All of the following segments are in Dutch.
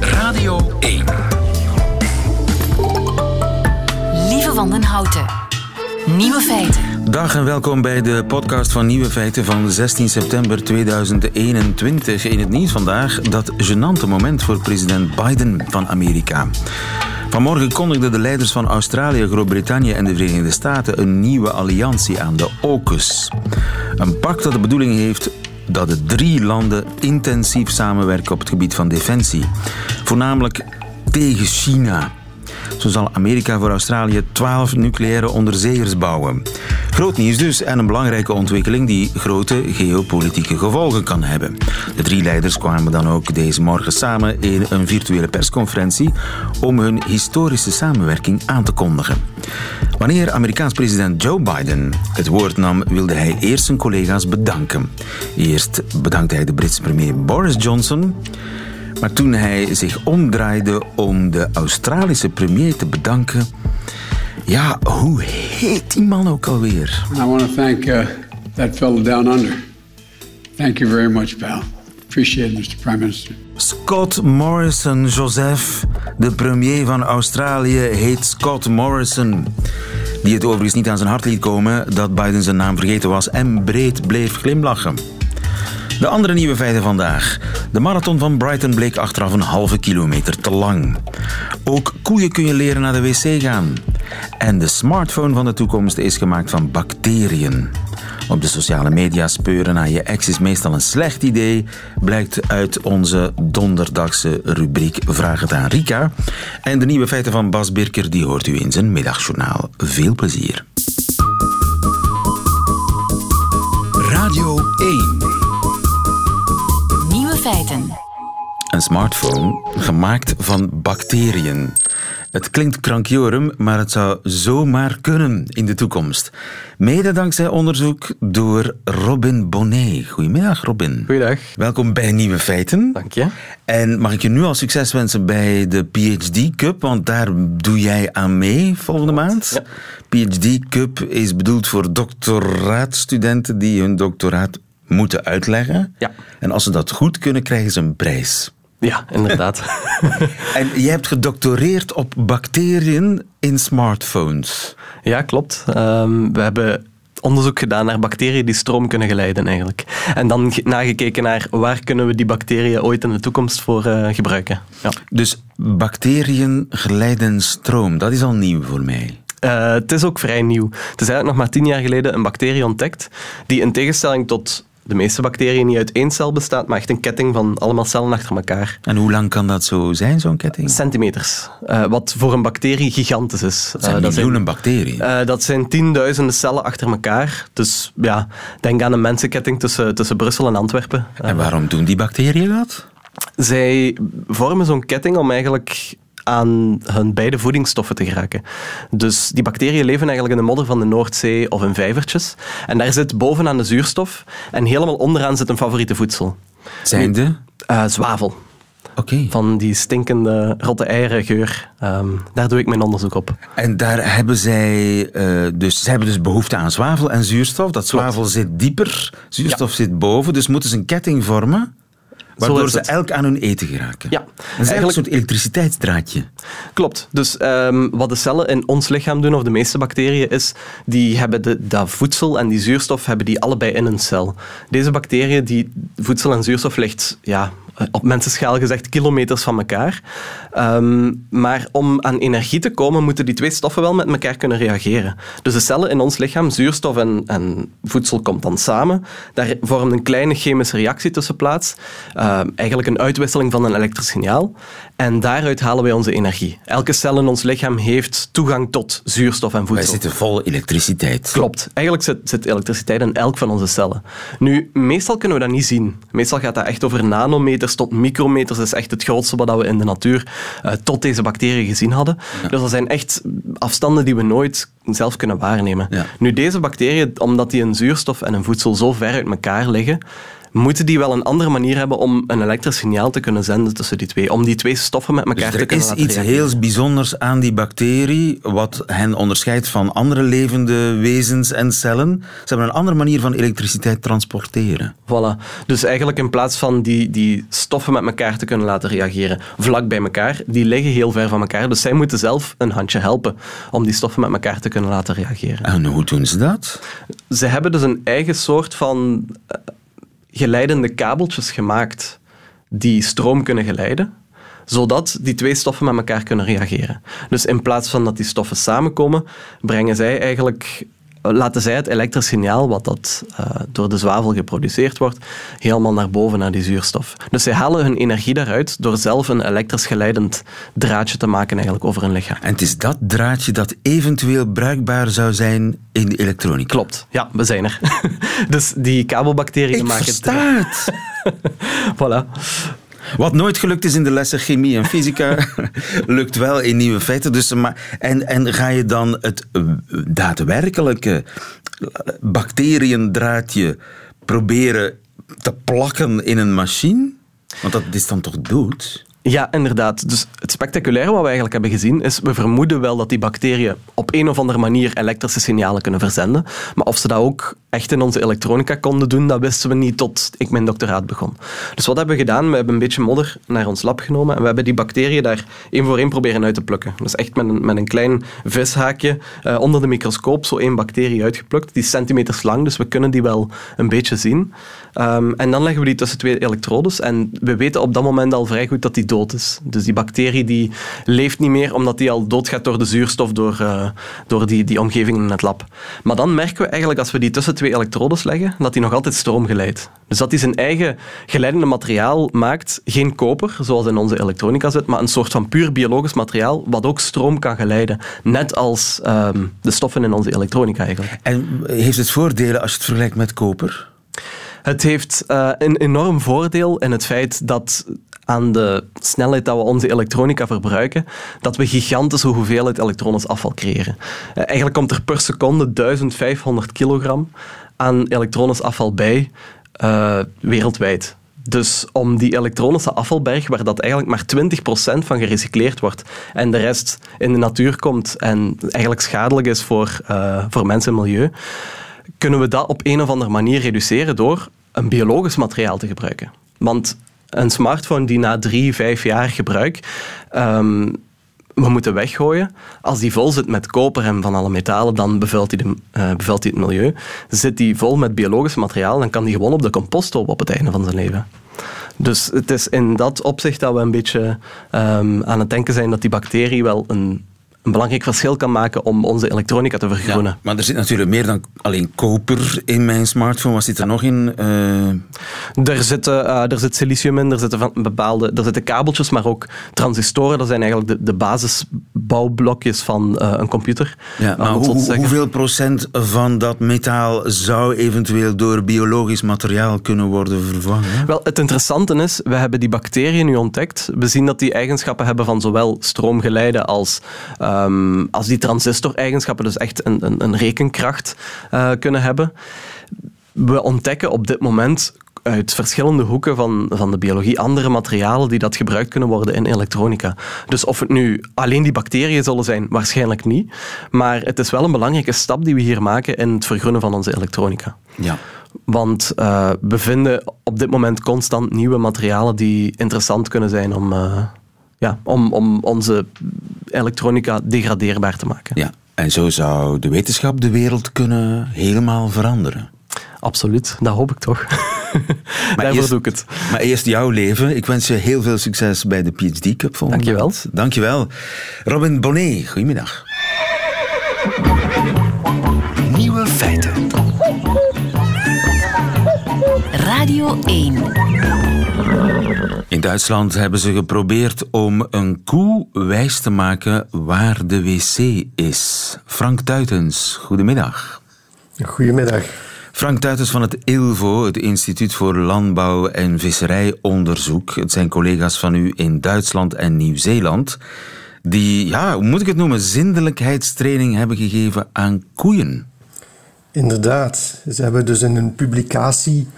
Radio 1. Lieve Wandenhouten. Nieuwe feiten. Dag en welkom bij de podcast van Nieuwe Feiten van 16 september 2021. In het nieuws vandaag dat gênante moment voor president Biden van Amerika. Vanmorgen kondigden de leiders van Australië, Groot-Brittannië en de Verenigde Staten een nieuwe alliantie aan de AUKUS. Een pact dat de bedoeling heeft dat de drie landen intensief samenwerken op het gebied van defensie. Voornamelijk tegen China. Zo zal Amerika voor Australië 12 nucleaire onderzeeërs bouwen. Groot nieuws dus en een belangrijke ontwikkeling die grote geopolitieke gevolgen kan hebben. De drie leiders kwamen dan ook deze morgen samen in een virtuele persconferentie om hun historische samenwerking aan te kondigen. Wanneer Amerikaans president Joe Biden het woord nam, wilde hij eerst zijn collega's bedanken. Eerst bedankte hij de Britse premier Boris Johnson. Maar toen hij zich omdraaide om de Australische premier te bedanken. Ja, hoe heet die man ook alweer? I want to thank uh, that fellow down under. Thank you very much, pal. Appreciate it, Mr. Prime Minister. Scott Morrison, Joseph. De premier van Australië heet Scott Morrison. Die het overigens niet aan zijn hart liet komen dat Biden zijn naam vergeten was en breed bleef glimlachen. De andere nieuwe feiten vandaag. De marathon van Brighton bleek achteraf een halve kilometer te lang. Ook koeien kun je leren naar de wc gaan. En de smartphone van de toekomst is gemaakt van bacteriën. Op de sociale media speuren naar je ex is meestal een slecht idee, blijkt uit onze donderdagse rubriek Vraag het aan Rika. En de nieuwe feiten van Bas Birker die hoort u in zijn middagjournaal. Veel plezier. Radio 1. Nieuwe feiten. Een smartphone gemaakt van bacteriën. Het klinkt krankjorum, maar het zou zomaar kunnen in de toekomst. Mede dankzij onderzoek door Robin Bonnet. Goedemiddag, Robin. Goeiedag. Welkom bij Nieuwe Feiten. Dank je. En mag ik je nu al succes wensen bij de PhD Cup, want daar doe jij aan mee volgende maand. PhD Cup is bedoeld voor doctoraatstudenten die hun doctoraat moeten uitleggen. Ja. En als ze dat goed kunnen, krijgen ze een prijs. Ja, inderdaad. En je hebt gedoctoreerd op bacteriën in smartphones. ja, klopt. Ehm, we hebben onderzoek gedaan naar bacteriën die stroom kunnen geleiden eigenlijk. En dan ge- nagekeken naar waar kunnen we die bacteriën ooit in de toekomst voor eh, gebruiken. Ja. Dus bacteriën geleiden stroom, dat is al nieuw voor mij. Eh, het is ook vrij nieuw. Het is eigenlijk nog maar tien jaar geleden een bacterie ontdekt die in tegenstelling tot de meeste bacteriën niet uit één cel bestaat, maar echt een ketting van allemaal cellen achter elkaar. En hoe lang kan dat zo zijn, zo'n ketting? Centimeters. Eh, wat voor een bacterie gigantisch is. zijn Eh, dat zijn- miljoenen bacteriën. Eh, dat zijn tienduizenden cellen achter elkaar. Dus ja, denk aan een mensenketting tussen, tussen Brussel en Antwerpen. En waarom doen die bacteriën dat? zij vormen zo'n ketting om eigenlijk aan hun beide voedingsstoffen te geraken. Dus die bacteriën leven eigenlijk in de modder van de Noordzee of in vijvertjes. En daar zit bovenaan de zuurstof en helemaal onderaan zit een favoriete voedsel. Zijn de? Eh, zwavel. Oké. Van die stinkende rotte eieren geur. Ehm, daar doe ik mijn onderzoek op. En daar hebben zij eh, dus, ze hebben dus behoefte aan zwavel en zuurstof. Dat zwavel zit dieper, zuurstof zit boven. Dus moeten ze een ketting vormen, waardoor ze elk aan hun eten geraken. Ja, Dat is eigenlijk een soort elektriciteitsdraadje. Klopt. Dus ehm, wat de cellen in ons lichaam doen, of de meeste bacteriën, is die hebben de, dat voedsel en die zuurstof hebben die allebei in een cel. Deze bacteriën, die voedsel en zuurstof ligt ja, op mensenschaal gezegd kilometers van elkaar. Ehm, maar om aan energie te komen, moeten die twee stoffen wel met elkaar kunnen reageren. Dus de cellen in ons lichaam, zuurstof en, en voedsel komt dan samen. Daar vormt een kleine chemische reactie tussen plaats. Ehm, eigenlijk een uitwisseling van een elektrisch signaal. En daaruit halen wij onze energie. Elke cel in ons lichaam heeft toegang tot zuurstof en Wij voedsel. zitten vol elektriciteit. Klopt. Eigenlijk zit, zit elektriciteit in elk van onze cellen. Nu, meestal kunnen we dat niet zien. Meestal gaat dat echt over nanometers tot micrometers. Dat is echt het grootste wat we in de natuur eh, tot deze bacteriën gezien hadden. Dus dat zijn echt afstanden die we nooit zelf kunnen waarnemen. Ja. Nu, deze bacteriën, omdat die in zuurstof en in voedsel zo ver uit elkaar liggen, moeten die wel een andere manier hebben om een elektrisch signaal te kunnen zenden tussen die twee. Om die twee stoffen met elkaar Dus te er kunnen is laten iets reageren. heel bijzonders aan die bacterie, wat hen onderscheidt van andere levende wezens en cellen. Ze hebben een andere manier van elektriciteit transporteren. Voilà. Dus eigenlijk in plaats van die, die stoffen met elkaar te kunnen laten reageren vlak bij elkaar, die liggen heel ver van elkaar. Dus zij moeten zelf een handje helpen om die stoffen met elkaar te kunnen laten reageren. En hoe doen ze dat? Ze hebben dus een eigen soort van eh, geleidende kabeltjes gemaakt die stroom kunnen geleiden zodat die twee stoffen met elkaar kunnen reageren. Dus in plaats van dat die stoffen samenkomen, brengen zij eigenlijk, laten zij het elektrisch signaal, wat dat, eh, door de zwavel geproduceerd wordt, helemaal naar boven naar die zuurstof. Dus zij halen hun energie daaruit door zelf een elektrisch geleidend draadje te maken eigenlijk over hun lichaam. En het is dat draadje dat eventueel bruikbaar zou zijn in de elektronica. Klopt, ja, we zijn er. dus die kabelbacteriën Ik maken versta het. Voilà. Wat nooit gelukt is in de lessen chemie en fysica, lukt wel in nieuwe feiten. Dus, maar, en, en ga je dan het eh, daadwerkelijke bacteriëndraadje proberen te plakken in een machine? Want dat is dan toch dood? Ja, inderdaad. Dus het spectaculaire wat we eigenlijk hebben gezien is, we vermoeden wel dat die bacteriën op een of andere manier elektrische signalen kunnen verzenden. Maar of ze dat ook echt in onze elektronica konden doen, dat wisten we niet tot ik mijn doctoraat begon. Dus wat hebben we gedaan? We hebben een beetje modder naar ons lab genomen en we hebben die bacteriën daar één voor één proberen uit te plukken. Dus echt met een, met een klein vishaakje eh, onder de microscoop zo één bacterie uitgeplukt. Die is centimeters lang, dus we kunnen die wel een beetje zien. Ehm, en dan leggen we die tussen twee elektrodes en we weten op dat moment al vrij goed dat die dood is. Dus die bacterie die leeft niet meer omdat die al doodgaat door de zuurstof, door, eh, door die, die omgeving in het lab. Maar dan merken we eigenlijk als we die tussen twee elektrodes leggen, dat die nog altijd stroom geleidt. Dus dat hij zijn eigen geleidende materiaal maakt, geen koper, zoals in onze elektronica zit, maar een soort van puur biologisch materiaal, wat ook stroom kan geleiden. Net als ehm, de stoffen in onze elektronica eigenlijk. En heeft het voordelen als je het vergelijkt met koper? Het heeft eh, een enorm voordeel in het feit dat aan de snelheid dat we onze elektronica verbruiken, dat we gigantische hoeveelheid elektronisch afval creëren. Eh, eigenlijk komt er per seconde 1500 kilogram aan elektronisch afval bij, eh, wereldwijd. Dus om die elektronische afvalberg, waar dat eigenlijk maar 20% van gerecycleerd wordt en de rest in de natuur komt en eigenlijk schadelijk is voor, eh, voor mensen en milieu, kunnen we dat op een of andere manier reduceren door een biologisch materiaal te gebruiken. Want een smartphone die na drie, vijf jaar gebruik ehm, we moeten weggooien. Als die vol zit met koper en van alle metalen, dan bevuilt die, de, eh, het milieu. Zit die vol met biologisch materiaal, dan kan die gewoon op de composthoop op het einde van zijn leven. Dus het is in dat opzicht dat we een beetje ehm, aan het denken zijn dat die bacterie wel een, een belangrijk verschil kan maken om onze elektronica te vergroenen. maar er zit natuurlijk meer dan alleen koper in mijn smartphone. Wat zit er nog in? Eh, Er, zitten, eh, er zit silicium in, er zitten, van bepaalde, er zitten kabeltjes, maar ook transistoren. Dat zijn eigenlijk de, de basisbouwblokjes van eh, een computer. ja, om maar hoe- hoeveel procent van dat metaal zou eventueel door biologisch materiaal kunnen worden vervangen? Wel, het interessante is, we hebben die bacteriën nu ontdekt. We zien dat die eigenschappen hebben van zowel stroomgeleide als, ehm, als die transistoreigenschappen, dus echt een, een, een rekenkracht eh, kunnen hebben. We ontdekken op dit moment uit verschillende hoeken van, van de biologie andere materialen die dat gebruikt kunnen worden in elektronica. Dus of het nu alleen die bacteriën zullen zijn, waarschijnlijk niet. Maar het is wel een belangrijke stap die we hier maken in het vergroenen van onze elektronica. Ja. Want eh, we vinden op dit moment constant nieuwe materialen die interessant kunnen zijn om, eh, ja, om, om onze elektronica degradeerbaar te maken. ja. En zo zou de wetenschap de wereld kunnen helemaal veranderen. Absoluut, dat hoop ik toch. Daarvoor eerst- doe ik het. Maar eerst jouw leven. Ik wens je heel veel succes bij de PhD Cup volgende Dankjewel. maand. Dankjewel. Robin Bonnet, goedemiddag. Nieuwe feiten. Radio 1. In Duitsland hebben ze geprobeerd om een koe wijs te maken waar de wc is. Frank Tuitens, goedemiddag. Goedemiddag. Frank Tuitens van het ILVO, het Instituut voor Landbouw en Visserijonderzoek. Het zijn collega's van u in Duitsland en Nieuw-Zeeland. die, ja, hoe moet ik het noemen, zindelijkheidstraining hebben gegeven aan koeien. Inderdaad. Ze hebben dus in een publicatie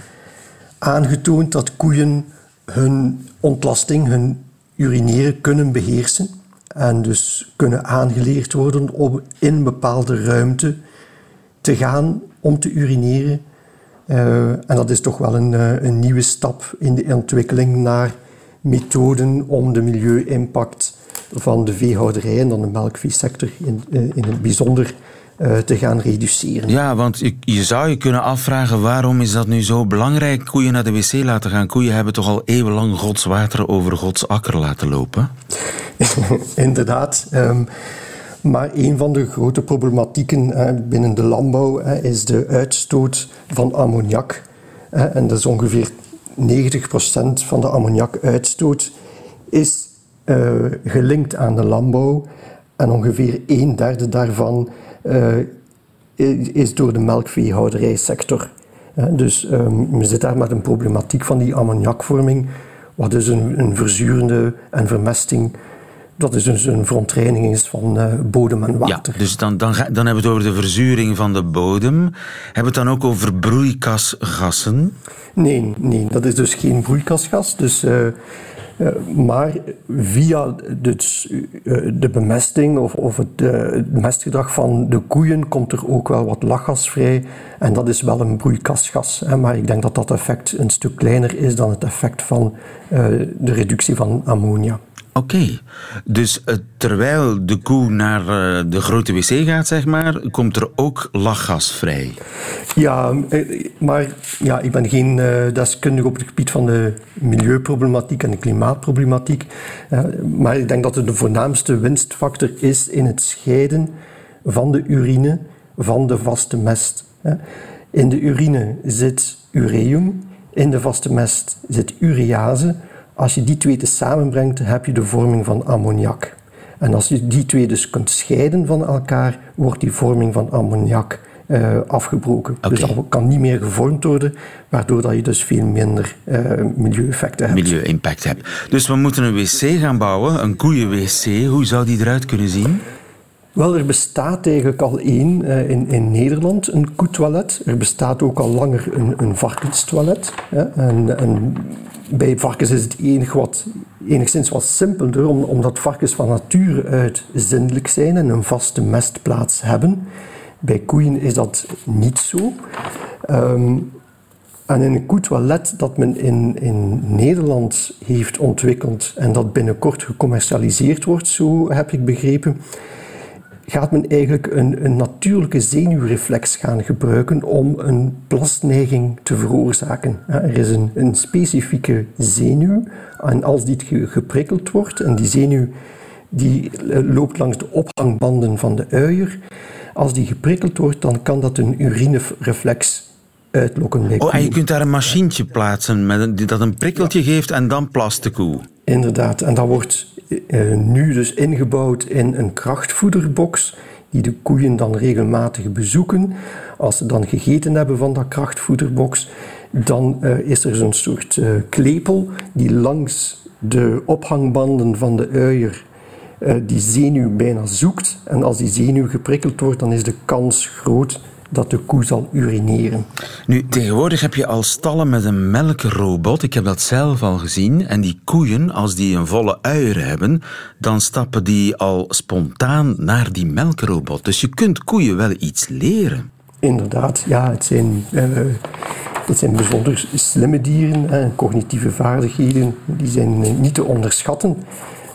aangetoond dat koeien hun ontlasting, hun urineren kunnen beheersen. En dus kunnen aangeleerd worden om in bepaalde ruimte te gaan om te urineren. Uh, en dat is toch wel een, uh, een nieuwe stap in de ontwikkeling naar methoden om de milieu-impact van de veehouderij en dan de melkveesector in, uh, in het bijzonder te gaan reduceren. Ja, want je, je, zou je kunnen afvragen waarom is dat nu zo belangrijk, koeien naar de wc laten gaan. Koeien hebben toch al eeuwenlang Gods water over Gods akker laten lopen? Inderdaad. Um, maar een van de grote problematieken binnen de landbouw is de uitstoot van ammoniak. En dat is ongeveer 90% van de ammoniakuitstoot is gelinkt aan de landbouw. En ongeveer een derde daarvan is door de melkveehouderijsector. Dus um, we zitten daar met een problematiek van die ammoniakvorming, wat dus een, een verzurende en vermesting dat is dus een verontreiniging is van uh, bodem en water. Ja, dus dan, dan, dan hebben we het over de verzuring van de bodem. Hebben we het dan ook over broeikasgassen? Nee, nee dat is dus geen broeikasgas. Dus, uh, maar via dus, de bemesting of, of het, het, mestgedrag van de koeien komt er ook wel wat lachgas vrij. En dat is wel een broeikasgas. Hè, maar ik denk dat dat effect een stuk kleiner is dan het effect van de reductie van ammonia. Oké, dus uh, terwijl de koe naar uh, de grote wc gaat, zeg maar, komt er ook lachgas vrij? Ja, eh, maar ja, ik ben geen deskundige op het gebied van de milieuproblematiek en de klimaatproblematiek. maar ik denk dat het de voornaamste winstfactor is in het scheiden van de urine van de vaste mest. In de urine zit ureum, in de vaste mest zit urease. Als je die twee te samenbrengt, heb je de vorming van ammoniak. En als je die twee dus kunt scheiden van elkaar, wordt die vorming van ammoniak uh, afgebroken. Okay. Dus dat kan niet meer gevormd worden, waardoor dat je dus veel minder uh, milieueffecten hebt. Milieu-impact hebt. Dus we moeten een wc gaan bouwen, een koeien-wc. Hoe zou die eruit kunnen zien? Wel, er bestaat eigenlijk al één uh, in, in Nederland, een koetoilet. Er bestaat ook al langer een, een. En, bij varkens is het enig wat, enigszins wat simpelder, omdat varkens van nature uit zindelijk zijn en een vaste mestplaats hebben. Bij koeien is dat niet zo. Um, en in een koetoilet dat men in, in Nederland heeft ontwikkeld en dat binnenkort gecommercialiseerd wordt, zo heb ik begrepen, gaat men eigenlijk een, een natuurlijke zenuwreflex gaan gebruiken om een plasneiging te veroorzaken. Er is een, een specifieke zenuw en als die geprikkeld wordt en die zenuw die eh, loopt langs de ophangbanden van de uier, als die geprikkeld wordt, dan kan dat een urinereflex uitlokken bij Oh, en je kunt daar een machientje plaatsen met een, dat een prikkeltje geeft en dan plast de koe. Inderdaad, en dat wordt nu dus ingebouwd in een krachtvoederbox die de koeien dan regelmatig bezoeken. Als ze dan gegeten hebben van dat krachtvoederbox, dan uh, is er zo'n soort uh, klepel die langs de ophangbanden van de uier die zenuw bijna zoekt. En als die zenuw geprikkeld wordt, dan is de kans groot dat de koe zal urineren. Nu, tegenwoordig heb je al stallen met een melkrobot. Ik heb dat zelf al gezien. En die koeien, als die een volle uier hebben, dan stappen die al spontaan naar die melkrobot. Dus je kunt koeien wel iets leren. Inderdaad, ja, het zijn, uh, het zijn bijzonder slimme dieren. en cognitieve vaardigheden die zijn niet te onderschatten.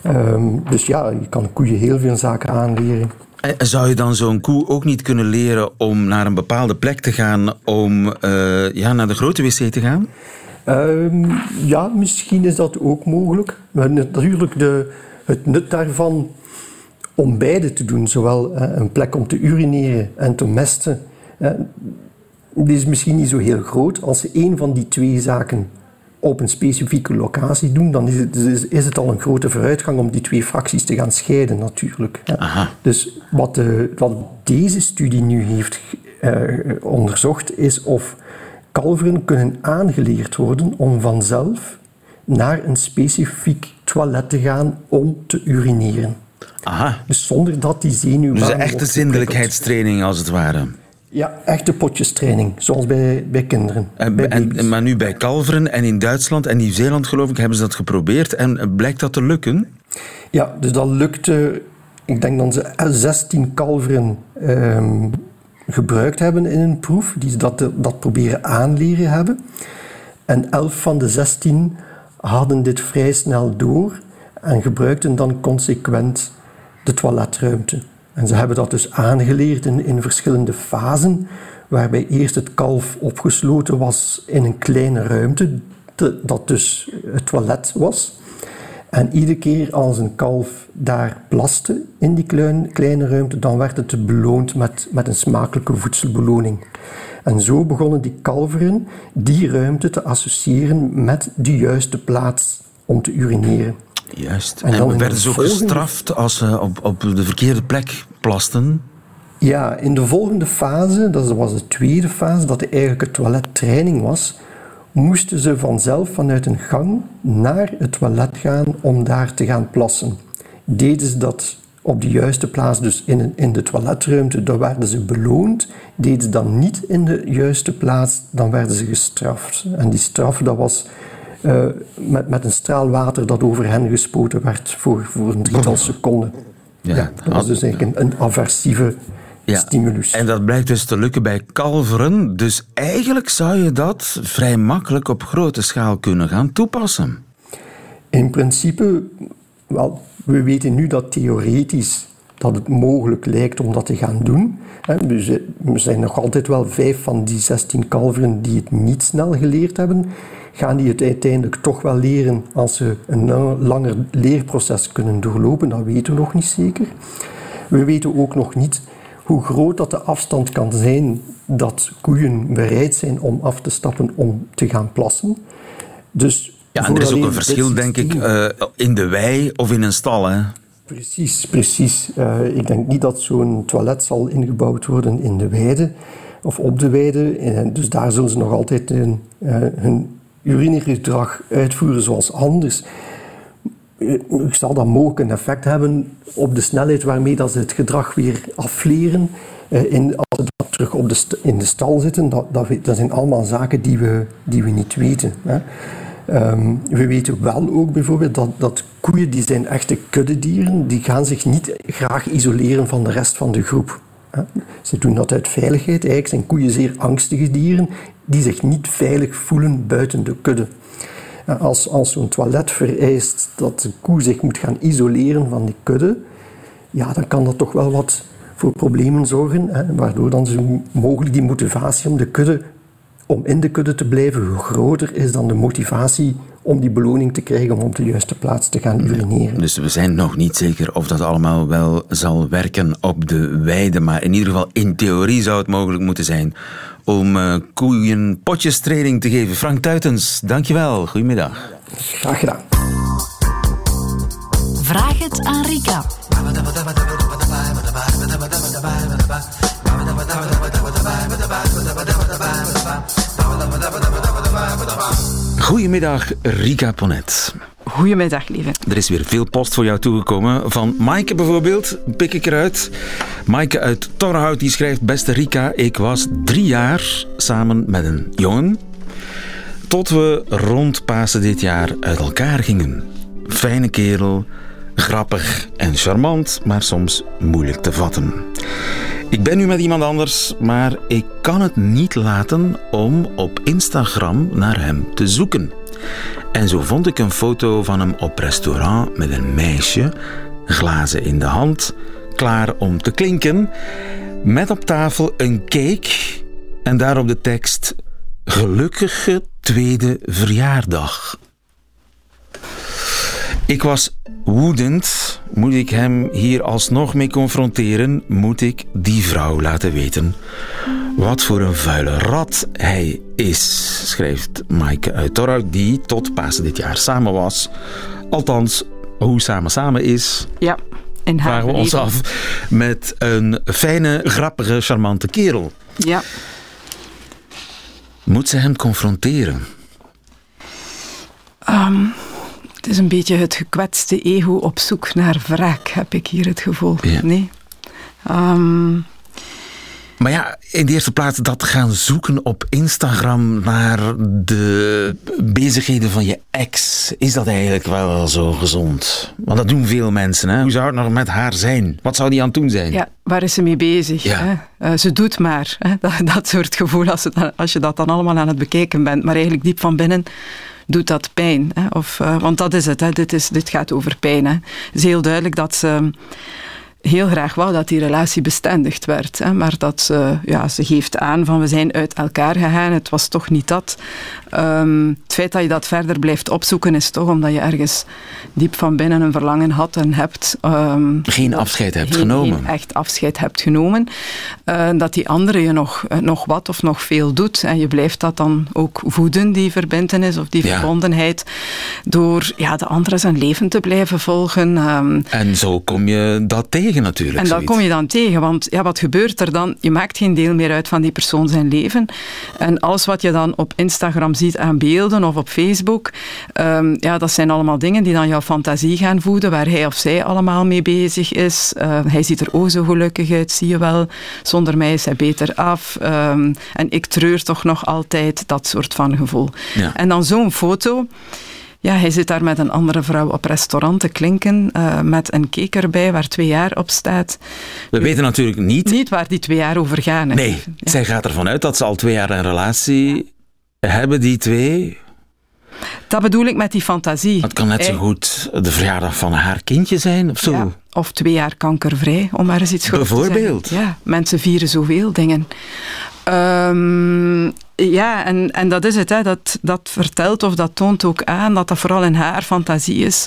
Um, dus ja, je kan koeien heel veel zaken aanleren. En zou je dan zo'n koe ook niet kunnen leren om naar een bepaalde plek te gaan om uh, ja, naar de grote wc te gaan? Um, ja, misschien is dat ook mogelijk. Maar natuurlijk, de, het nut daarvan om beide te doen, zowel uh, een plek om te urineren en te mesten, die is misschien niet zo heel groot. Als ze één van die twee zaken op een specifieke locatie doen, dan is het, is het al een grote vooruitgang om die twee fracties te gaan scheiden natuurlijk. Aha. Dus wat, de, wat deze studie nu heeft uh, onderzocht is of kalveren kunnen aangeleerd worden om vanzelf naar een specifiek toilet te gaan om te urineren. Aha. Dus zonder dat die zenuw... Dus een echte zindelijkheidstraining als het ware. Ja, echte potjestraining, zoals bij, bij kinderen. En, bij en, baby's. maar nu bij kalveren en in Duitsland en Nieuw-Zeeland geloof ik hebben ze dat geprobeerd. En blijkt dat te lukken? Ja, dus dat lukte. Ik denk dat ze 16 kalveren ehm, gebruikt hebben in een proef, die dat, dat proberen aanleren hebben. En 11 van de 16 hadden dit vrij snel door en gebruikten dan consequent de toiletruimte. En ze hebben dat dus aangeleerd in, verschillende fasen, waarbij eerst het kalf opgesloten was in een kleine ruimte, te- dat dus het toilet was. En iedere keer als een kalf daar plaste in die klein- kleine ruimte, dan werd het beloond met, met een smakelijke voedselbeloning. En zo begonnen die kalveren die ruimte te associëren met de juiste plaats om te urineren. Juist. En En, werden de ze ook volgende- gestraft als ze op, op de verkeerde plek plasten? Ja, in de volgende fase, dat was de tweede fase, dat eigenlijk het toilettraining was, moesten ze vanzelf vanuit een gang naar het toilet gaan om daar te gaan plassen. Deden ze dat op de juiste plaats, dus in, een- in de toiletruimte, dan werden ze beloond. Deden ze dat niet in de juiste plaats, dan werden ze gestraft. En die straf, dat was eh, met, met een straal water dat over hen gespoten werd voor, voor een drietal seconden. Ja. Ja, dat was dus eigenlijk een, een aversieve Ja. stimulus. En dat blijkt dus te lukken bij kalveren. Dus eigenlijk zou je dat vrij makkelijk op grote schaal kunnen gaan toepassen. In principe, wel, we weten nu dat theoretisch dat het mogelijk lijkt om dat te gaan doen. Dus, eh, Er zijn nog altijd wel vijf van die 16 kalveren die het niet snel geleerd hebben. Gaan die het uiteindelijk toch wel leren als ze een la- langer leerproces kunnen doorlopen? Dat weten we nog niet zeker. We weten ook nog niet hoe groot dat de afstand kan zijn dat koeien bereid zijn om af te stappen om te gaan plassen. Dus Ja, en er is ook een verschil, denk ik, eh, in de wei of in een stal. Hè? Precies, precies. Eh, ik denk niet dat zo'n toilet zal ingebouwd worden in de weide of op de weide. Eh, dus daar zullen ze nog altijd hun, hun urinegedrag uitvoeren zoals anders. Eh, Zal dat mogelijk een effect hebben op de snelheid waarmee dat ze het gedrag weer afleren. eh, in, als ze terug op de in de stal zitten, dat, dat zijn allemaal zaken die we, die we niet weten. Hè. Ehm, we weten wel ook bijvoorbeeld dat, dat koeien, die zijn echte kuddedieren, die gaan zich niet graag isoleren van de rest van de groep. Ze doen dat uit veiligheid. Eigenlijk zijn koeien zeer angstige dieren die zich niet veilig voelen buiten de kudde. Als, als zo'n toilet vereist dat de koe zich moet gaan isoleren van die kudde, ja, dan kan dat toch wel wat voor problemen zorgen, hè, waardoor dan zo mogelijk die motivatie om de kudde, om in de kudde te blijven, groter is dan de motivatie om die beloning te krijgen om op de juiste plaats te gaan urineren. Dus we zijn nog niet zeker of dat allemaal wel zal werken op de weide. Maar in ieder geval, in theorie zou het mogelijk moeten zijn om eh, koeien potjestraining te geven. Frank Tuitens, dankjewel. Goedemiddag. Graag gedaan. Vraag het aan Rika. Goedemiddag, Rika Ponet. Goedemiddag, lieve. Er is weer veel post voor jou toegekomen. Van Maaike bijvoorbeeld, pik ik eruit. Maaike uit Torhout die schrijft... Beste Rika, ik was drie jaar samen met een jongen... tot we rond Pasen dit jaar uit elkaar gingen. Fijne kerel, grappig en charmant, maar soms moeilijk te vatten. Ik ben nu met iemand anders, maar ik kan het niet laten om op Instagram naar hem te zoeken. En zo vond ik een foto van hem op restaurant met een meisje, glazen in de hand, klaar om te klinken, met op tafel een cake en daarop de tekst: Gelukkige tweede verjaardag. Ik was woedend. Moet ik hem hier alsnog mee confronteren? Moet ik die vrouw laten weten wat voor een vuile rat hij is? Schrijft Maaike uit Torhout, die tot Pasen dit jaar samen was. Althans, hoe samen samen is, Ja, in haar vragen we ons af. Met een fijne, grappige, charmante kerel. Ja, Moet ze hem confronteren? Het is een beetje het gekwetste ego op zoek naar wraak, heb ik hier het gevoel. Ja. Nee. Ehm, Maar ja, in de eerste plaats dat gaan zoeken op Instagram naar de bezigheden van je ex. Is dat eigenlijk wel zo gezond? Want dat doen veel mensen. Hè? Hoe zou het nog met haar zijn? Wat zou die aan het doen zijn? ja, waar is ze mee bezig? Ja. Hè? Eh, ze doet maar. Hè? Dat, dat soort gevoel als, het als je dat dan allemaal aan het bekijken bent. Maar eigenlijk diep van binnen doet dat pijn. Hè? Of, eh, want dat is het. Hè? Dit, is, dit gaat over pijn. Hè? Het is heel duidelijk dat ze heel graag wou dat die relatie bestendigd werd. Hè? Maar dat ze, ja, ze geeft aan van we zijn uit elkaar gegaan. Het was toch niet dat. Ehm, het feit dat je dat verder blijft opzoeken is toch omdat je ergens diep van binnen een verlangen had en hebt. ehm, Geen afscheid hebt geen- genomen. geen echt afscheid hebt genomen. Eh, dat die andere je nog, eh, nog wat of nog veel doet. En je blijft dat dan ook voeden, die verbintenis of die Ja. verbondenheid. Door ja, de andere zijn leven te blijven volgen. ehm, En zo kom je dat tegen natuurlijk. en dat kom je dan tegen, want ja, wat gebeurt er dan? Je maakt geen deel meer uit van die persoon zijn leven. En alles wat je dan op Instagram ziet aan beelden of op Facebook, ehm, ja, dat zijn allemaal dingen die dan jouw fantasie gaan voeden, waar hij of zij allemaal mee bezig is. Eh, hij ziet er ook zo gelukkig uit, zie je wel. Zonder mij is hij beter af. Ehm, en ik treur toch nog altijd, dat soort van gevoel. Ja. En dan zo'n foto. Ja, hij zit daar met een andere vrouw op restaurant te klinken, eh, met een cake erbij waar twee jaar op staat. We weten natuurlijk niet. Niet waar die twee jaar over gaan. hè. Nee, Ja. zij gaat ervan uit dat ze al twee jaar een relatie hebben, die twee. Dat bedoel ik met die fantasie. Het kan net zo goed de verjaardag van haar kindje zijn of zo. Ja, of twee jaar kankervrij, om maar eens iets groots te Bijvoorbeeld. zeggen. Ja, mensen vieren zoveel dingen. Ehm, ja, en, en dat is het. Hè. Dat, dat vertelt of dat toont ook aan dat dat vooral in haar fantasie is.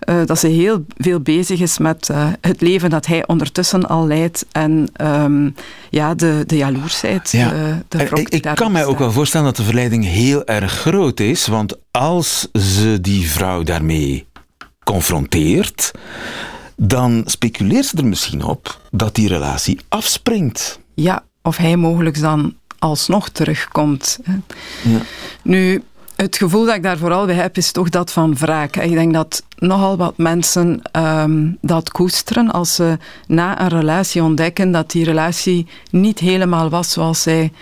eh, dat ze heel veel bezig is met eh, het leven dat hij ondertussen al leidt. En ehm, ja, de, de jaloersheid. Ja. De, de ik ik kan mij ook wel voorstellen dat de verleiding heel erg groot is. Want als ze die vrouw daarmee confronteert, dan speculeert ze er misschien op dat die relatie afspringt. Ja, of hij mogelijk dan alsnog terugkomt. Ja. Nu, het gevoel dat ik daar vooral bij heb, is toch dat van wraak. Ik denk dat nogal wat mensen ehm, dat koesteren als ze na een relatie ontdekken dat die relatie niet helemaal was zoals zij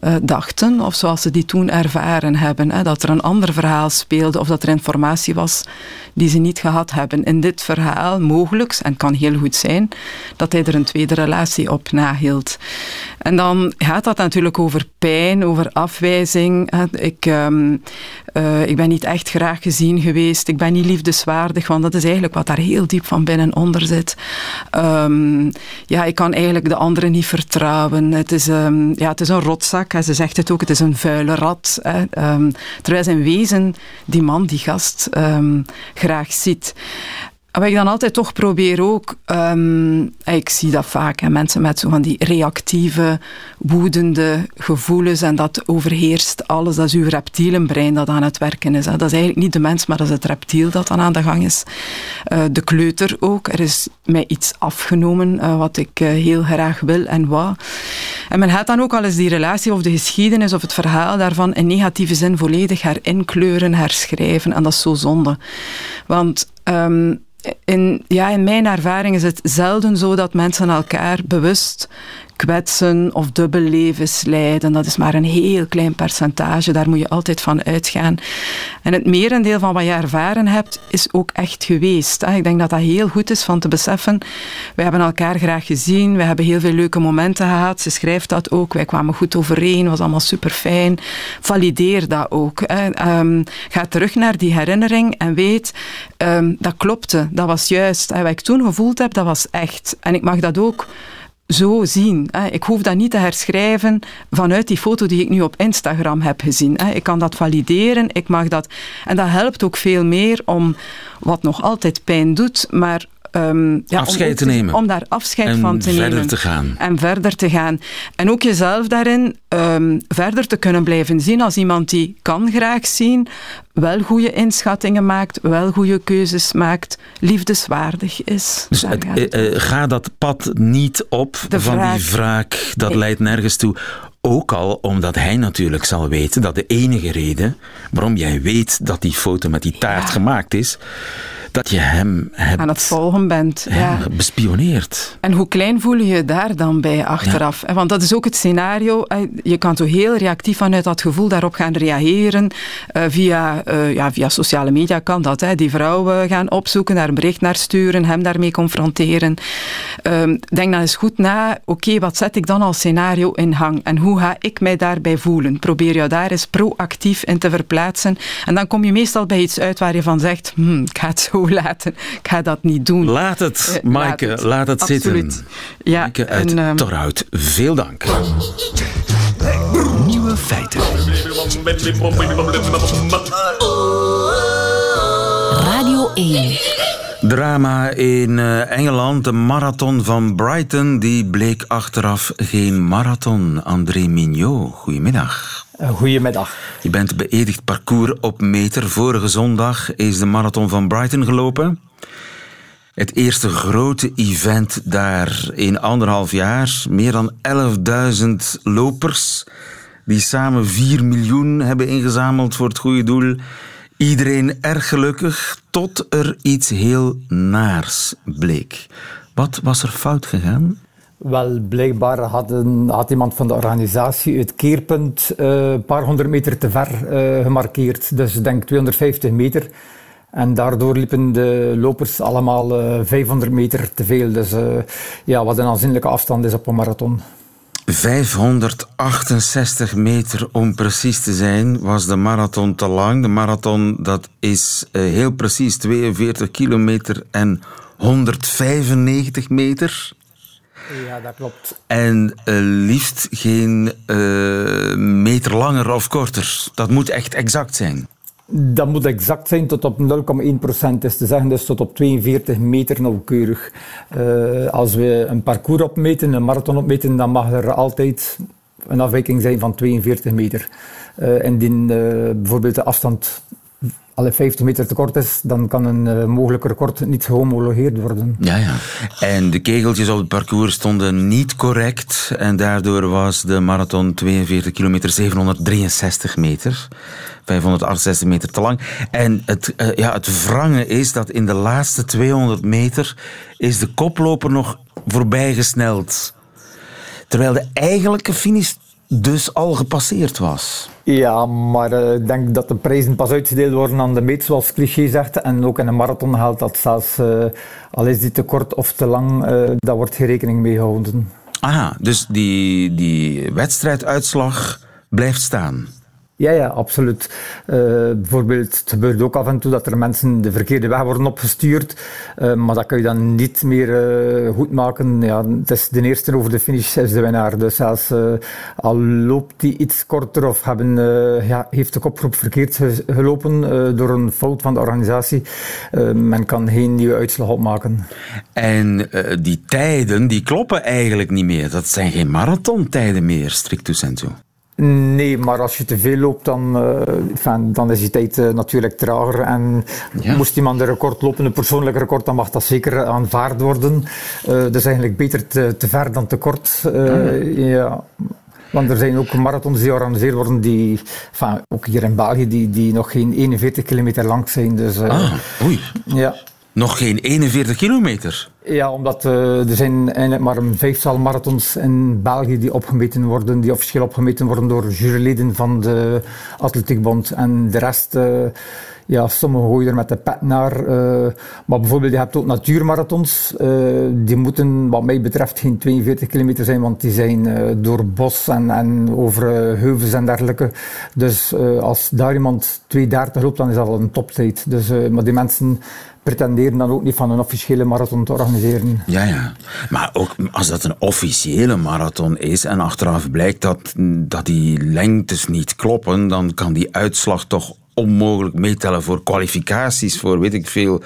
eh, dachten of zoals ze die toen ervaren hebben. Hè. Dat er een ander verhaal speelde of dat er informatie was die ze niet gehad hebben. In dit verhaal, mogelijk, en kan heel goed zijn, dat hij er een tweede relatie op nahield. En dan gaat dat natuurlijk over pijn, over afwijzing. Ik, ehm, eh, ik ben niet echt graag gezien geweest, ik ben niet liefdeswaardig, want dat is eigenlijk wat daar heel diep van binnen onder zit. Ehm, ja, ik kan eigenlijk de anderen niet vertrouwen. Het is, ehm, ja, het is een rotzak, ze zegt het ook, het is een vuile rat. Hè. Ehm, terwijl zijn wezen die man, die gast, graag ziet. Wat ik dan altijd toch probeer ook, ehm, ik zie dat vaak, hè, mensen met zo van die reactieve, woedende gevoelens en dat overheerst alles. Dat is uw reptielenbrein dat aan het werken is. Hè. Dat is eigenlijk niet de mens, maar dat is het reptiel dat dan aan de gang is. Eh, de kleuter ook. Er is mij iets afgenomen eh, wat ik eh, heel graag wil en wou. En men gaat dan ook al eens die relatie of de geschiedenis of het verhaal daarvan in negatieve zin volledig herinkleuren, herschrijven. En dat is zo zonde. Want ehm, in, ja, in mijn ervaring is het zelden zo dat mensen elkaar bewust kwetsen of dubbel levens leiden. Dat is maar een heel klein percentage, daar moet je altijd van uitgaan. En het merendeel van wat je ervaren hebt, is ook echt geweest. Ik denk dat dat heel goed is van te beseffen. We hebben elkaar graag gezien, we hebben heel veel leuke momenten gehad. Ze schrijft dat ook, wij kwamen goed overeen, was allemaal super fijn. Valideer dat ook. Ehm, ga terug naar die herinnering en weet, ehm, dat klopte, dat was juist. En wat ik toen gevoeld heb, dat was echt. En ik mag dat ook zo zien. Ik hoef dat niet te herschrijven vanuit die foto die ik nu op Instagram heb gezien. Ik kan dat valideren, ik mag dat. En dat helpt ook veel meer om, wat nog altijd pijn doet, maar. Ehm, ja, om Afscheid ook te nemen. Om daar afscheid En van te verder nemen. te gaan. En verder te gaan. En ook jezelf daarin ehm, verder te kunnen blijven zien als iemand die kan graag zien, wel goede inschattingen maakt, wel goede keuzes maakt, liefdeswaardig is. Dus het, eh, eh, ga dat pad niet op De van die wraak. Dat Nee. leidt nergens toe. Ook al omdat hij natuurlijk zal weten dat de enige reden waarom jij weet dat die foto met die taart gemaakt is, dat je hem hebt aan het volgen bent. ja, bespioneerd. En hoe klein voel je je daar dan bij achteraf? Want dat is ook het scenario. Je kan zo heel reactief vanuit dat gevoel daarop gaan reageren. Eh, via, eh, ja, via sociale media kan dat. Hè. Die vrouw eh, gaan opzoeken, daar een bericht naar sturen, hem daarmee confronteren. Ehm, denk dan eens goed na. Oké, wat zet ik dan als scenario in hang? En hoe ga ik mij daarbij voelen? Probeer je daar eens proactief in te verplaatsen. En dan kom je meestal bij iets uit waar je van zegt: hm, ik ga het zo laten. Ik ga dat niet doen. Laat het, Eh, Maaike, laat het, Absoluut. zitten. Ja, Maaike uit en, ehm, Torhout, veel dank. Nieuwe feiten. Radio 1. Drama in eh, Engeland, de marathon van Brighton, die bleek achteraf geen marathon. André Mignot, goedemiddag. Goedemiddag. Je bent beëdigd parcours op meter. Vorige zondag is de marathon van Brighton gelopen. Het eerste grote event daar in anderhalf jaar. Meer dan 11.000 lopers die samen 4 miljoen hebben ingezameld voor het goede doel. Iedereen erg gelukkig, tot er iets heel naars bleek. Wat was er fout gegaan? Wel, blijkbaar had, had iemand van de organisatie het keerpunt eh, een paar honderd meter te ver eh, gemarkeerd. Dus denk 250 meter. En daardoor liepen de lopers allemaal eh, 500 meter te veel. Dus eh, ja, wat een aanzienlijke afstand is op een marathon. 568 meter om precies te zijn, was de marathon te lang. De marathon dat is eh, heel precies 42 kilometer en 195 meter. Ja, dat klopt. En eh, liefst geen eh, meter langer of korter. Dat moet echt exact zijn. Dat moet exact zijn tot op 0,1% is te zeggen, dus tot op 42 meter nauwkeurig. Eh, als we een parcours opmeten, een marathon opmeten, dan mag er altijd een afwijking zijn van 42 meter. Eh indien bijvoorbeeld de afstand alle 50 meter te kort is, dan kan een eh, mogelijk record niet gehomologeerd worden. Ja, ja. En de kegeltjes op het parcours stonden niet correct. En daardoor was de marathon 42 kilometer 763 meter. 568 meter te lang. En het, eh, ja, het wrange is dat in de laatste 200 meter is de koploper nog voorbijgesneld. Terwijl de eigenlijke finish dus al gepasseerd was. Ja, maar eh, ik denk dat de prijzen pas uitgedeeld worden aan de meet, zoals cliché zegt. En ook in een marathon geldt dat zelfs, eh, al is die te kort of te lang, eh daar wordt geen rekening mee gehouden. Aha, dus die, die wedstrijduitslag blijft staan. Ja, ja, absoluut. Eh, bijvoorbeeld, het gebeurt ook af en toe dat er mensen de verkeerde weg worden opgestuurd, Eh, maar dat kun je dan niet meer eh, goed maken. Ja, het is de eerste over de finish is de winnaar. Dus zelfs al loopt die iets korter of hebben, ja, heeft de kopgroep verkeerd ge- gelopen door een fout van de organisatie, men kan geen nieuwe uitslag opmaken. En die tijden, die kloppen eigenlijk niet meer. Dat zijn geen marathontijden meer, stricto sensu. Nee, maar als je te veel loopt, dan, enfin, dan is die tijd eh, natuurlijk trager. En Ja. moest iemand een record lopen, een persoonlijk record, dan mag dat zeker aanvaard worden. Eh dus eigenlijk beter te, te ver dan te kort. Eh, ja. Want er zijn ook marathons die georganiseerd worden, die, ook hier in België, die, die nog geen 41 kilometer lang zijn. Dus, Ah, oei. ja. Nog geen 41 kilometer. Ja, omdat eh, er zijn eigenlijk maar een vijftal marathons in België die opgemeten worden, die officieel opgemeten worden door juryleden van de Atletiekbond. En de rest, eh, ja, sommigen gooien er met de pet naar. eh, maar bijvoorbeeld, je hebt ook natuurmarathons. die moeten, wat mij betreft, geen 42 kilometer zijn, want die zijn door bos en, en over heuvels en dergelijke. Dus als daar iemand 2.30 loopt, dan is dat al een toptijd. Dus, maar die mensen pretenderen dan ook niet van een officiële marathon te organiseren. Ja, ja. Maar ook als dat een officiële marathon is en achteraf blijkt dat, dat die lengtes niet kloppen, dan kan die uitslag toch onmogelijk meetellen voor kwalificaties, voor weet ik veel,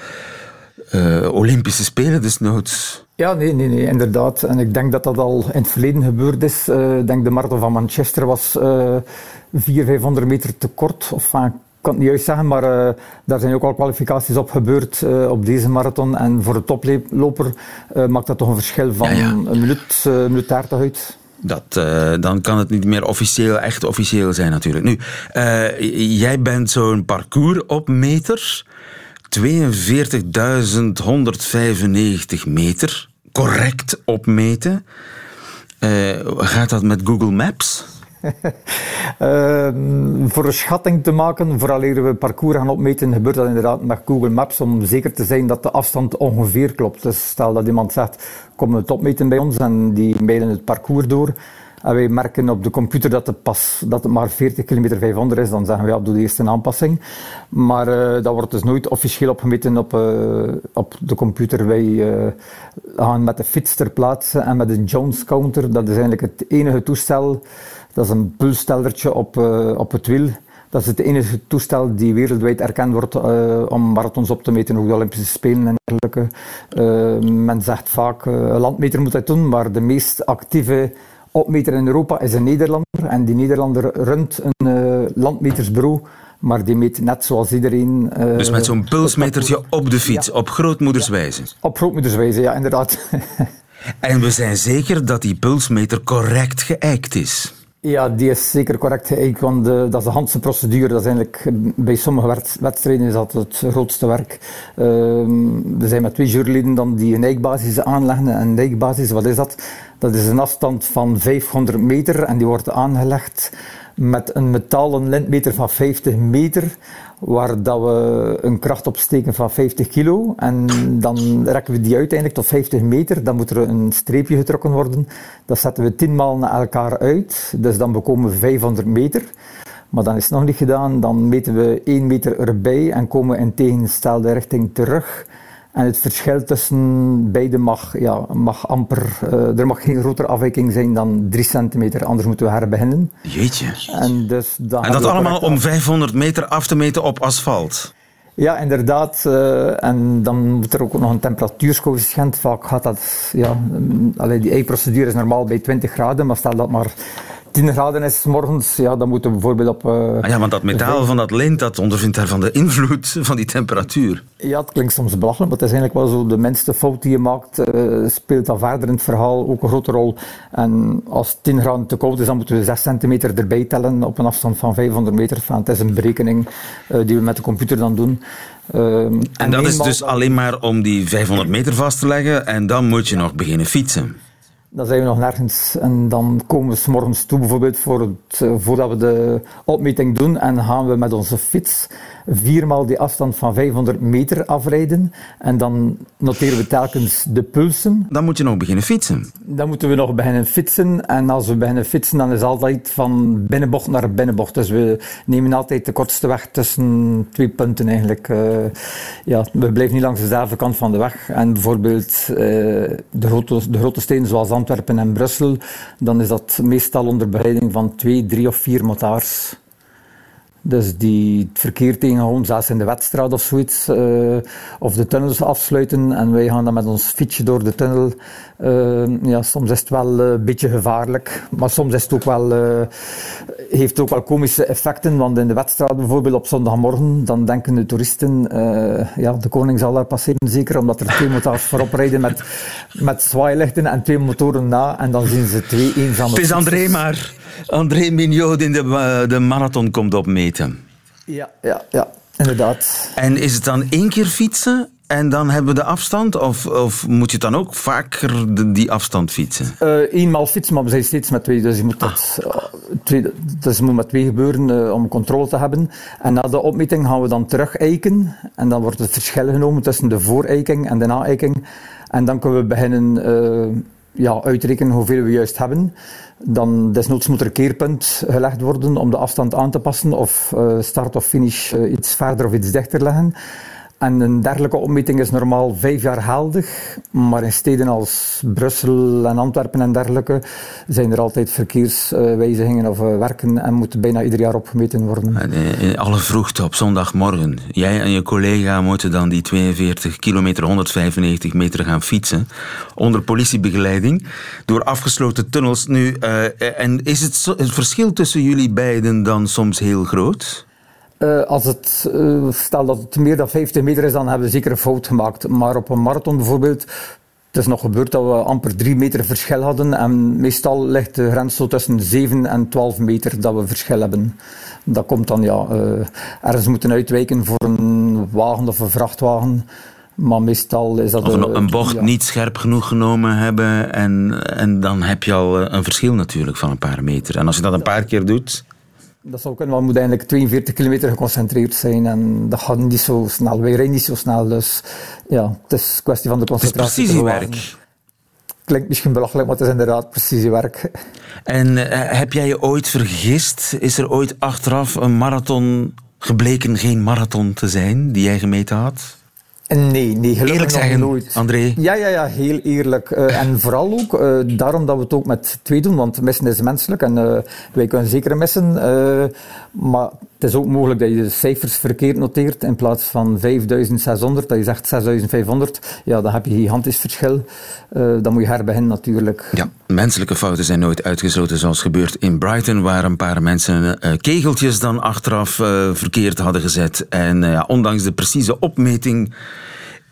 eh, Olympische Spelen desnoods. Ja, nee, nee, nee, inderdaad. En ik denk dat dat al in het verleden gebeurd is. Eh, ik denk de marathon van Manchester was eh 400, 500 meter te kort. Of ik kan het niet juist zeggen, maar eh, daar zijn ook al kwalificaties op gebeurd eh, op deze marathon. En voor de toploper eh, maakt dat toch een verschil van Ja, ja. een minuut, een minuut 30 uit. Dat, uh, dan kan het niet meer officieel, echt officieel zijn natuurlijk. Nu, uh, jij bent zo'n parcoursopmeter. 42.195 meter. Correct opmeten. Uh, gaat dat met Google Maps? Uh, voor een schatting te maken, vooraleer we parcours gaan opmeten, gebeurt dat inderdaad met Google Maps om zeker te zijn dat de afstand ongeveer klopt. Dus stel dat iemand zegt, kom het opmeten bij ons en die mailen het parcours door. En wij merken op de computer dat het, pas, dat het maar 40 km 500 is, dan zeggen we ja, doe de eerste aanpassing. Maar uh, dat wordt dus nooit officieel opgemeten op, uh, op de computer. Wij uh, gaan met de fiets ter plaatse en met een Jones counter. Dat is eigenlijk het enige toestel dat is een pulsstellertje op, uh, op het wiel. Dat is het enige toestel die wereldwijd erkend wordt uh, om marathons op te meten, ook de Olympische Spelen en dergelijke. Uh, men zegt vaak, een landmeter moet dat doen, maar de meest actieve opmeter in Europa is een Nederlander. En die Nederlander runt een landmetersbureau maar die meet net zoals iedereen. Uh, dus met zo'n pulsmetertje op de fiets, ja. op grootmoederswijze? Ja, op grootmoederswijze, ja, inderdaad. en we zijn zeker dat die pulsmeter correct geëikt is? Ja, die is zeker correct geëikt, want dat is de handse procedure. Dat is eigenlijk, bij sommige wedstrijden is dat het grootste werk. Uh, we zijn met twee juryleden dan die een eikbasis aanleggen. En een eikbasis, wat is dat? Dat is een afstand van 500 meter en die wordt aangelegd met een metalen lintmeter van 50 meter, waar dat we een kracht opsteken van 50 kilo. En dan rekken we die uiteindelijk tot 50 meter. Dan moet er een streepje getrokken worden. Dat zetten we 10 maal naar elkaar uit. Dus dan bekomen we 500 meter. Maar dan is het nog niet gedaan. Dan meten we 1 meter erbij en komen in tegenstelde richting terug. En het verschil tussen beide mag, ja, mag amper, uh, er mag geen grotere afwijking zijn dan 3 centimeter, anders moeten we herbeginnen. Jeetje. En, dus en dat allemaal om 500 meter af te meten op asfalt? Ja, inderdaad. Uh, en dan moet er ook nog een temperatuurscoëfficiënt. Vaak gaat dat, ja, allee, die ei-procedure is normaal bij 20 graden, maar stel dat maar 10 graden is morgens, ja, dan moeten we bijvoorbeeld op... Uh, ah ja, want dat metaal van dat lint, dat ondervindt daarvan de invloed van die temperatuur. Ja, het klinkt soms belachelijk, maar het is eigenlijk wel zo, de minste fout die je maakt, uh, speelt dan verder in het verhaal ook een grote rol. En als 10 graden te koud is, dan moeten we 6 centimeter erbij tellen op een afstand van 500 meter. Enfin, het is een berekening uh, die we met de computer dan doen. en, en dat is dus alleen maar om die 500 meter vast te leggen en dan moet je nog beginnen fietsen. Dan zijn we nog nergens en dan komen we s morgens toe bijvoorbeeld voor het, eh, voordat we de opmeting doen en gaan we met onze fiets viermaal die afstand van 500 meter afrijden en dan noteren we telkens de pulsen. Dan moet je nog beginnen fietsen. Dan moeten we nog beginnen fietsen en als we beginnen fietsen dan is het altijd van binnenbocht naar binnenbocht. Dus we nemen altijd de kortste weg tussen twee punten eigenlijk. Uh, ja, we blijven niet langs dezelfde kant van de weg en bijvoorbeeld uh, de, grote, de grote steden zoals Antwerpen en Brussel, dan is dat meestal onder begeleiding van twee, drie of vier motards. Dus die het verkeer tegenhouden, zelfs in de wedstrijd of zoiets. Uh, of de tunnels afsluiten en wij gaan dan met ons fietsje door de tunnel. Uh, ja, soms is het wel eh, een beetje gevaarlijk, maar soms is het ook wel, heeft ook wel komische effecten. Want in de wedstrijd bijvoorbeeld op zondagmorgen, dan denken de toeristen, ja, de koning zal daar passeren zeker, omdat er twee motors voorop rijden met, met zwaailichten en twee motoren na. En dan zien ze twee eenzame Het is André maar. André Mignot in de, de marathon komt opmeten. Ja, ja, ja, inderdaad. En is het dan één keer fietsen en dan hebben we de afstand? Of, of moet je dan ook vaker de, die afstand fietsen? Uh, eenmaal fietsen, maar we zijn steeds met twee. Dus je moet dat, ah. uh, twee, dus moet met twee gebeuren uh, om controle te hebben. En na de opmeting gaan we dan terug eiken. En dan wordt het verschil genomen tussen de vooreiking en de na-eiking. En dan kunnen we beginnen ja, uitrekenen hoeveel we juist hebben. Dan desnoods moet er een keerpunt gelegd worden om de afstand aan te passen of start of finish iets verder of iets dichter leggen. En een dergelijke opmeting is normaal vijf jaar geldig, maar in steden als Brussel en Antwerpen en dergelijke zijn er altijd verkeerswijzigingen of eh, werken en moeten bijna ieder jaar opgemeten worden. In alle vroegte op zondagmorgen. Jij en je collega moeten dan die 42 kilometer, 195 meter gaan fietsen onder politiebegeleiding door afgesloten tunnels. Nu, en is het, het verschil tussen jullie beiden dan soms heel groot? Uh, als het, uh, stel dat het meer dan 50 meter is, dan hebben we zeker een fout gemaakt. Maar op een marathon bijvoorbeeld, Het is nog gebeurd dat we amper drie meter verschil hadden. En meestal ligt de grens zo tussen 7 en 12 meter dat we verschil hebben. Dat komt dan ja, uh, ergens moeten uitwijken voor een wagen of een vrachtwagen. Maar meestal is dat... Of een, een bocht niet scherp genoeg genomen hebben en, en dan heb je al een verschil natuurlijk van een paar meter. En als je dat een paar keer doet... Dat zou kunnen, maar moet eigenlijk 42 kilometer geconcentreerd zijn en dat gaat niet zo snel. Wij rijden niet zo snel, dus ja, het is een kwestie van de concentratie. Het is precisiewerk. Klinkt misschien belachelijk, maar het is inderdaad precisiewerk. En uh, heb jij je ooit vergist? Is er ooit achteraf een marathon gebleken geen marathon te zijn die jij gemeten had? Nee, nee, eerlijk zeggen, nooit. André. Ja, ja, ja, heel eerlijk. Uh, en vooral ook uh, daarom dat we het ook met twee doen, want missen is menselijk en uh, wij kunnen zeker missen. maar het is ook mogelijk dat je de cijfers verkeerd noteert in plaats van 5600, dat je zegt 6500. Ja, dan heb je een gigantisch verschil. dan moet je herbeginnen natuurlijk. Ja, menselijke fouten zijn nooit uitgesloten, zoals gebeurt in Brighton, waar een paar mensen kegeltjes dan achteraf verkeerd hadden gezet. En ondanks de precieze opmeting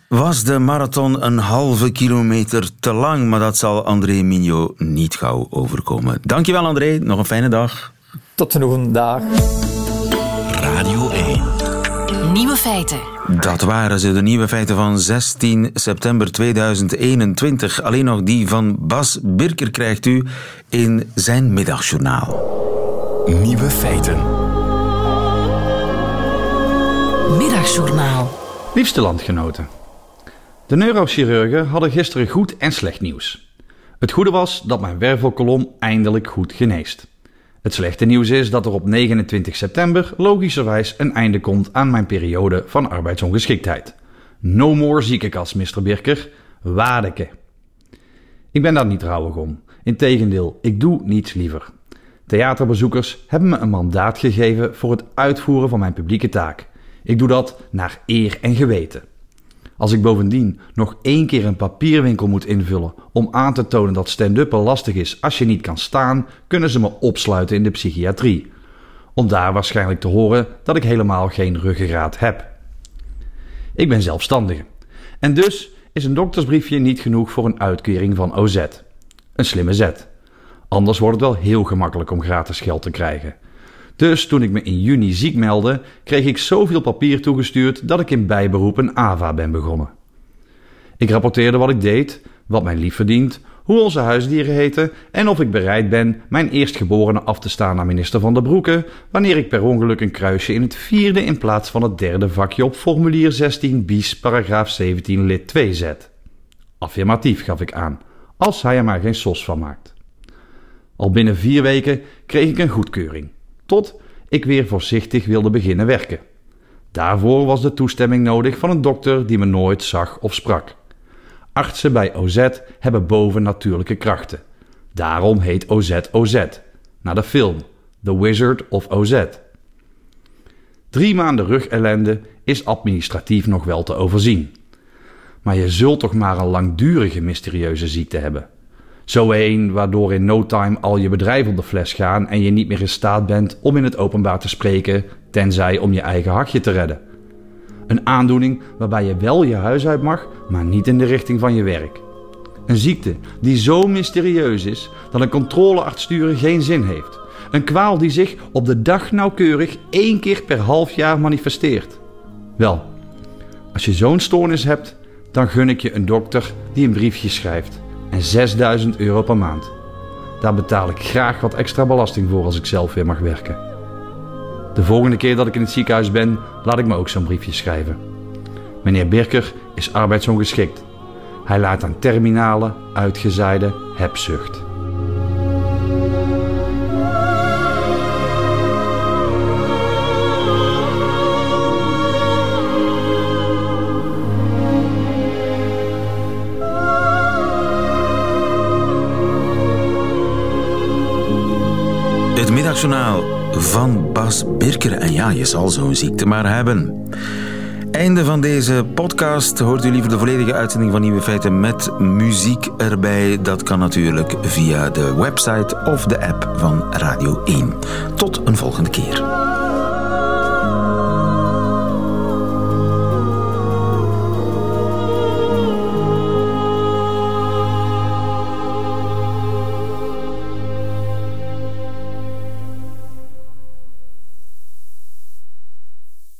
was de marathon een halve kilometer te lang, maar dat zal André Mignot niet gauw overkomen. Dankjewel André, nog een fijne dag. Tot volgende dag. Radio 1. Nieuwe feiten. Dat waren ze, de nieuwe feiten van 16 september 2021. Alleen nog die van Bas Birker krijgt u in zijn middagjournaal. Nieuwe feiten. Middagjournaal. Liefste landgenoten. De neurochirurgen hadden gisteren goed en slecht nieuws. Het goede was dat mijn wervelkolom eindelijk goed geneest. Het slechte nieuws is dat er op 29 september logischerwijs een einde komt aan mijn periode van arbeidsongeschiktheid. No more ziekenkast, Mr. Birker. Wadeke. Ik ben daar niet rouwig om. Integendeel, ik doe niets liever. Theaterbezoekers hebben me een mandaat gegeven voor het uitvoeren van mijn publieke taak. Ik doe dat naar eer en geweten. Als ik bovendien nog één keer een papierwinkel moet invullen om aan te tonen dat stand-uppen lastig is als je niet kan staan, kunnen ze me opsluiten in de psychiatrie. Om daar waarschijnlijk te horen dat ik helemaal geen ruggengraat heb. Ik ben zelfstandige. En dus is een doktersbriefje niet genoeg voor een uitkering van OZ. Een slimme zet. Anders wordt het wel heel gemakkelijk om gratis geld te krijgen. Dus toen ik me in juni ziek meldde, kreeg ik zoveel papier toegestuurd dat ik in bijberoep een AVA ben begonnen. Ik rapporteerde wat ik deed, wat mijn lief verdient, hoe onze huisdieren heten en of ik bereid ben mijn eerstgeborene af te staan aan minister Van der Broeke wanneer ik per ongeluk een kruisje in het vierde in plaats van het derde vakje op formulier 16 bis paragraaf 17 lid 2 zet. Affirmatief gaf ik aan, als hij er maar geen sos van maakt. Al binnen vier weken kreeg ik een goedkeuring tot ik weer voorzichtig wilde beginnen werken. Daarvoor was de toestemming nodig van een dokter die me nooit zag of sprak. Artsen bij OZ hebben bovennatuurlijke krachten. Daarom heet OZ OZ, naar de film The Wizard of OZ. Drie maanden rugellende is administratief nog wel te overzien. Maar je zult toch maar een langdurige mysterieuze ziekte hebben. Zo een waardoor in no time al je bedrijf op de fles gaan en je niet meer in staat bent om in het openbaar te spreken, tenzij om je eigen hachje te redden. Een aandoening waarbij je wel je huis uit mag, maar niet in de richting van je werk. Een ziekte die zo mysterieus is dat een controlearts sturen geen zin heeft. Een kwaal die zich op de dag nauwkeurig één keer per half jaar manifesteert. Wel, als je zo'n stoornis hebt, dan gun ik je een dokter die een briefje schrijft en 6000 euro per maand. Daar betaal ik graag wat extra belasting voor als ik zelf weer mag werken. De volgende keer dat ik in het ziekenhuis ben, laat ik me ook zo'n briefje schrijven. Meneer Birker is arbeidsongeschikt. Hij laat aan terminale, uitgezaaide hebzucht. Van Bas Birker. En ja, je zal zo'n ziekte maar hebben. Einde van deze podcast. Hoort u liever de volledige uitzending van Nieuwe Feiten met muziek erbij? Dat kan natuurlijk via de website of de app van Radio 1. Tot een volgende keer.